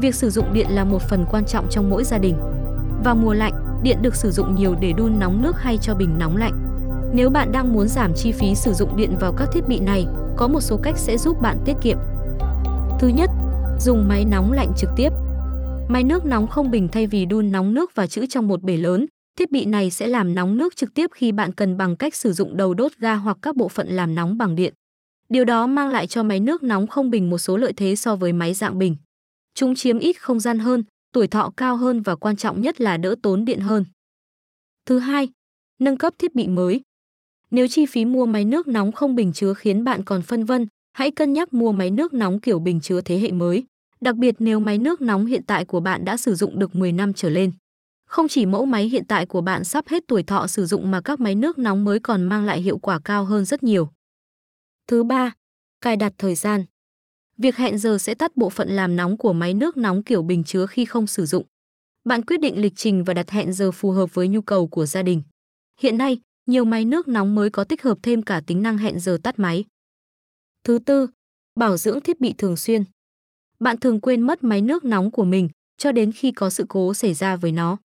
Việc sử dụng điện là một phần quan trọng trong mỗi gia đình. Vào mùa lạnh, điện được sử dụng nhiều để đun nóng nước hay cho bình nóng lạnh. Nếu bạn đang muốn giảm chi phí sử dụng điện vào các thiết bị này, có một số cách sẽ giúp bạn tiết kiệm. Thứ nhất, dùng máy nóng lạnh trực tiếp. Máy nước nóng không bình thay vì đun nóng nước và trữ trong một bể lớn, thiết bị này sẽ làm nóng nước trực tiếp khi bạn cần bằng cách sử dụng đầu đốt ga hoặc các bộ phận làm nóng bằng điện. Điều đó mang lại cho máy nước nóng không bình một số lợi thế so với máy dạng bình. Chúng chiếm ít không gian hơn, tuổi thọ cao hơn và quan trọng nhất là đỡ tốn điện hơn. Thứ hai, nâng cấp thiết bị mới. Nếu chi phí mua máy nước nóng không bình chứa khiến bạn còn phân vân, hãy cân nhắc mua máy nước nóng kiểu bình chứa thế hệ mới, đặc biệt nếu máy nước nóng hiện tại của bạn đã sử dụng được 10 năm trở lên. Không chỉ mẫu máy hiện tại của bạn sắp hết tuổi thọ sử dụng mà các máy nước nóng mới còn mang lại hiệu quả cao hơn rất nhiều. Thứ ba, cài đặt thời gian. Việc hẹn giờ sẽ tắt bộ phận làm nóng của máy nước nóng kiểu bình chứa khi không sử dụng. Bạn quyết định lịch trình và đặt hẹn giờ phù hợp với nhu cầu của gia đình. Hiện nay, nhiều máy nước nóng mới có tích hợp thêm cả tính năng hẹn giờ tắt máy. Thứ tư, bảo dưỡng thiết bị thường xuyên. Bạn thường quên mất máy nước nóng của mình cho đến khi có sự cố xảy ra với nó.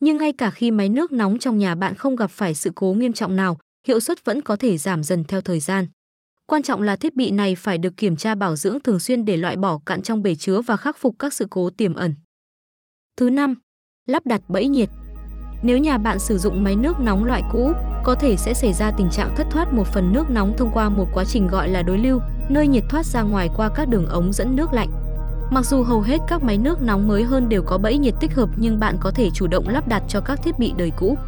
Nhưng ngay cả khi máy nước nóng trong nhà bạn không gặp phải sự cố nghiêm trọng nào, hiệu suất vẫn có thể giảm dần theo thời gian. Quan trọng là thiết bị này phải được kiểm tra bảo dưỡng thường xuyên để loại bỏ cặn trong bể chứa và khắc phục các sự cố tiềm ẩn. Thứ năm, lắp đặt bẫy nhiệt. Nếu nhà bạn sử dụng máy nước nóng loại cũ, có thể sẽ xảy ra tình trạng thất thoát một phần nước nóng thông qua một quá trình gọi là đối lưu, nơi nhiệt thoát ra ngoài qua các đường ống dẫn nước lạnh. Mặc dù hầu hết các máy nước nóng mới hơn đều có bẫy nhiệt tích hợp nhưng bạn có thể chủ động lắp đặt cho các thiết bị đời cũ.